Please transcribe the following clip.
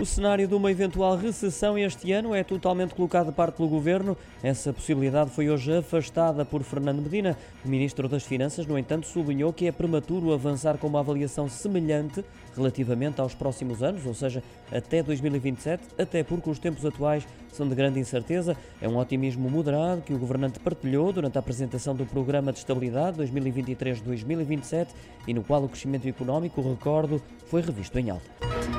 O cenário de uma eventual recessão este ano é totalmente colocado de parte pelo governo. Essa possibilidade foi hoje afastada por Fernando Medina. O ministro das Finanças, no entanto, sublinhou que é prematuro avançar com uma avaliação semelhante relativamente aos próximos anos, ou seja, até 2027, até porque os tempos atuais são de grande incerteza. É um otimismo moderado que o governante partilhou durante a apresentação do Programa de Estabilidade 2023-2027 e no qual o crescimento económico, recordo, foi revisto em alta.